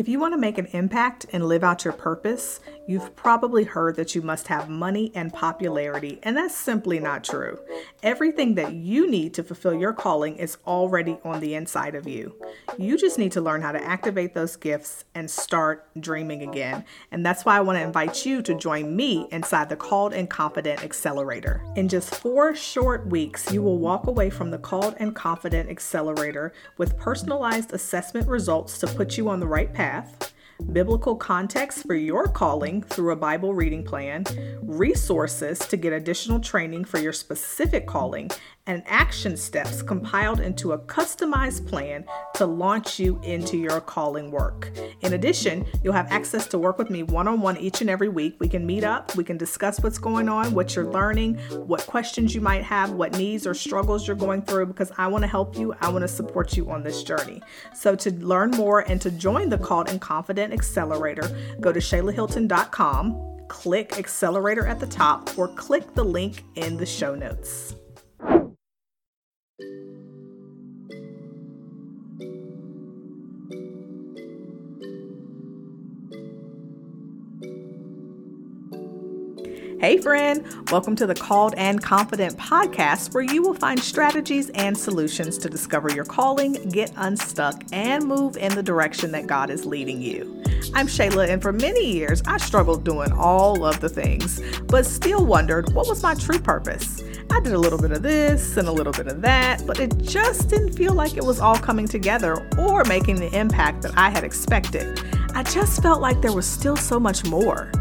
If you want to make an impact and live out your purpose, you've probably heard that you must have money and popularity, and that's simply not true. Everything that you need to fulfill your calling is already on the inside of you. You just need to learn how to activate those gifts and start dreaming again. And that's why I want to invite you to join me inside the Called and Confident Accelerator. In just four short weeks, you will walk away from the Called and Confident Accelerator with personalized assessment results to put you on the right path biblical context for your calling through a Bible reading plan, resources to get additional training for your specific calling, and action steps compiled into a customized plan to launch you into your calling work. In addition, you'll have access to work with me one on one each and every week. We can meet up, we can discuss what's going on, what you're learning, what questions you might have, what needs or struggles you're going through, because I want to help you. I want to support you on this journey. So, to learn more and to join the Called and Confident Accelerator, go to ShaylaHilton.com click accelerator at the top or click the link in the show notes. Hey, friend, welcome to the Called and Confident podcast, where you will find strategies and solutions to discover your calling, get unstuck, and move in the direction that God is leading you. I'm Shayla, and for many years, I struggled doing all of the things, but still wondered what was my true purpose. I did a little bit of this and a little bit of that, but it just didn't feel like it was all coming together or making the impact that I had expected. I just felt like there was still so much more.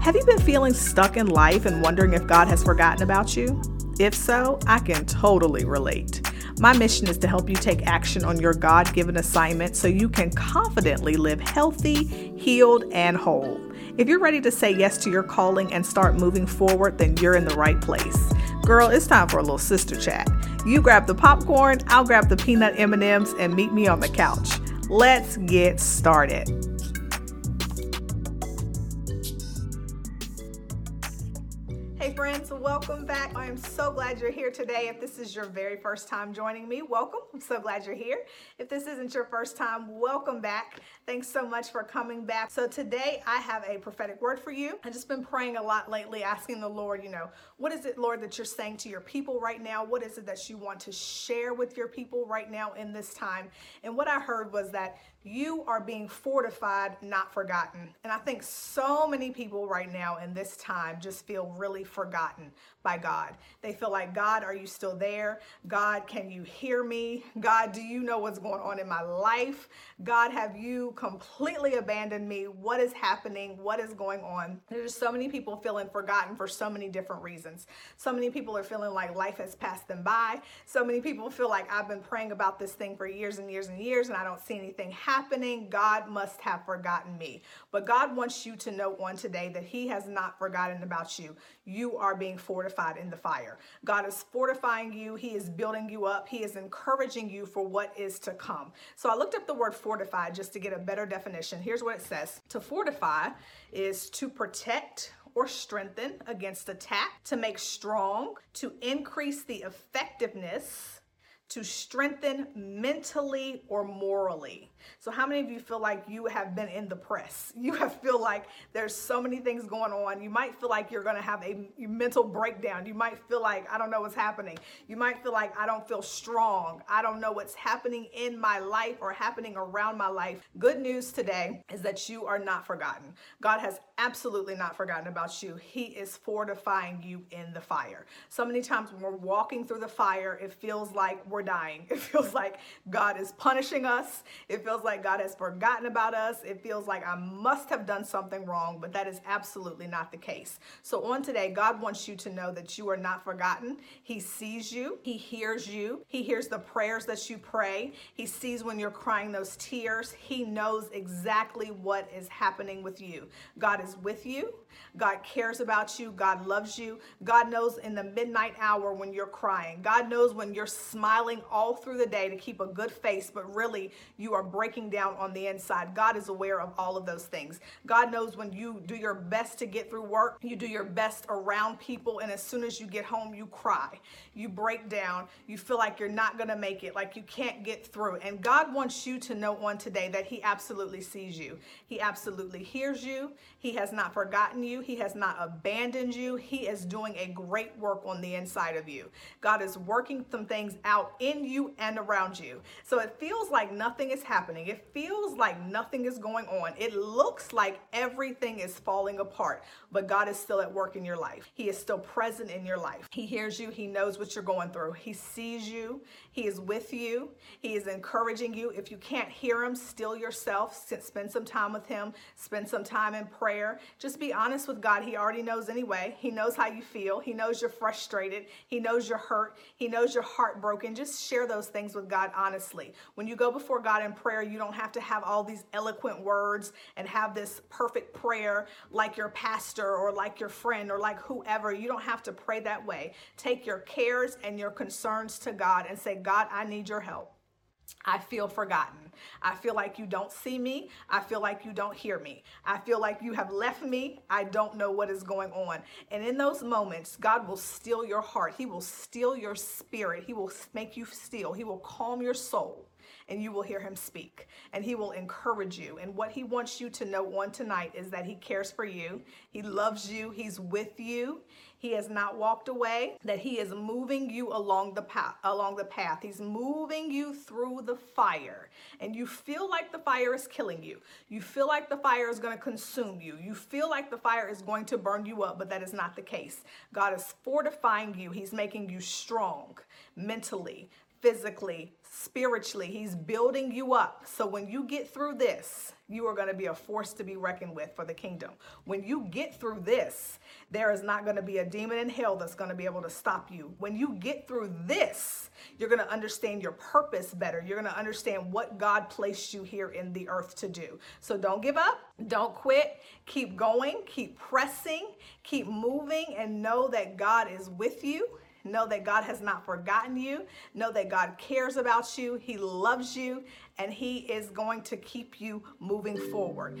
Have you been feeling stuck in life and wondering if God has forgotten about you? If so, I can totally relate. My mission is to help you take action on your God given assignment so you can confidently live healthy, healed, and whole. If you're ready to say yes to your calling and start moving forward, then you're in the right place. Girl, it's time for a little sister chat. You grab the popcorn, I'll grab the peanut M&Ms and meet me on the couch. Let's get started. Friends, welcome back. I am so glad you're here today. If this is your very first time joining me, welcome. I'm so glad you're here. If this isn't your first time, welcome back. Thanks so much for coming back. So today I have a prophetic word for you. I've just been praying a lot lately, asking the Lord, you know, what is it, Lord, that you're saying to your people right now? What is it that you want to share with your people right now in this time? And what I heard was that you are being fortified, not forgotten. And I think so many people right now in this time just feel really forgotten by God. They feel like, God, are you still there? God, can you hear me? God, do you know what's going on in my life? God, have you completely abandoned me? What is happening? What is going on? There's so many people feeling forgotten for so many different reasons. So many people are feeling like life has passed them by. So many people feel like I've been praying about this thing for years and years and years and I don't see anything happening. God must have forgotten me. But God wants you to know on today that He has not forgotten about you. You are being fortified in the fire. God is fortifying you, He is building you up, He is encouraging you for what is to come. So I looked up the word fortified just to get a better definition. Here's what it says To fortify is to protect or strengthen against attack, to make strong, to increase the effectiveness to strengthen mentally or morally. So how many of you feel like you have been in the press? You have feel like there's so many things going on. You might feel like you're going to have a mental breakdown. You might feel like I don't know what's happening. You might feel like I don't feel strong. I don't know what's happening in my life or happening around my life. Good news today is that you are not forgotten. God has absolutely not forgotten about you. He is fortifying you in the fire. So many times when we're walking through the fire, it feels like we're dying. It feels like God is punishing us. It feels like God has forgotten about us. It feels like I must have done something wrong, but that is absolutely not the case. So on today, God wants you to know that you are not forgotten. He sees you. He hears you. He hears the prayers that you pray. He sees when you're crying those tears. He knows exactly what is happening with you. God is with you. God cares about you. God loves you. God knows in the midnight hour when you're crying. God knows when you're smiling smiling all through the day to keep a good face, but really you are breaking down on the inside. God is aware of all of those things. God knows when you do your best to get through work, you do your best around people, and as soon as you get home, you cry, you break down, you feel like you're not going to make it, like you can't get through. And God wants you to know on today that He absolutely sees you. He absolutely hears you. He has not forgotten you. He has not abandoned you. He is doing a great work on the inside of you. God is working some things out in you and around you. So it feels like nothing is happening. It feels like nothing is going on. It looks like everything is falling apart, but God is still at work in your life. He is still present in your life. He hears you. He knows what you're going through. He sees you. He is with you. He is encouraging you. If you can't hear him, still yourself. Spend some time with him. Spend some time in prayer. Just be honest with God. He already knows anyway. He knows how you feel. He knows you're frustrated. He knows you're hurt. He knows you're heartbroken. Just share those things with God honestly. When you go before God in prayer, you don't have to have all these eloquent words and have this perfect prayer like your pastor or like your friend or like whoever. You don't have to pray that way. Take your cares and your concerns to God and say, God, I need your help. I feel forgotten. I feel like you don't see me. I feel like you don't hear me. I feel like you have left me. I don't know what is going on. And in those moments, God will steal your heart. He will steal your spirit. He will make you still. He will calm your soul and you will hear him speak and he will encourage you. And what he wants you to know on tonight is that he cares for you. He loves you. He's with you. He has not walked away, that he is moving you along the path, along the path. He's moving you through the fire. And you feel like the fire is killing you. You feel like the fire is going to consume you. You feel like the fire is going to burn you up, but that is not the case. God is fortifying you. He's making you strong mentally, physically, spiritually. He's building you up. So when you get through this, you are going to be a force to be reckoned with for the kingdom. When you get through this, there is not going to be a demon in hell that's going to be able to stop you. When you get through this, you're going to understand your purpose better. You're going to understand what God placed you here in the earth to do. So don't give up. Don't quit. Keep going. Keep pressing. Keep moving and know that God is with you Know that God has not forgotten you. Know that God cares about you. He loves you and He is going to keep you moving forward.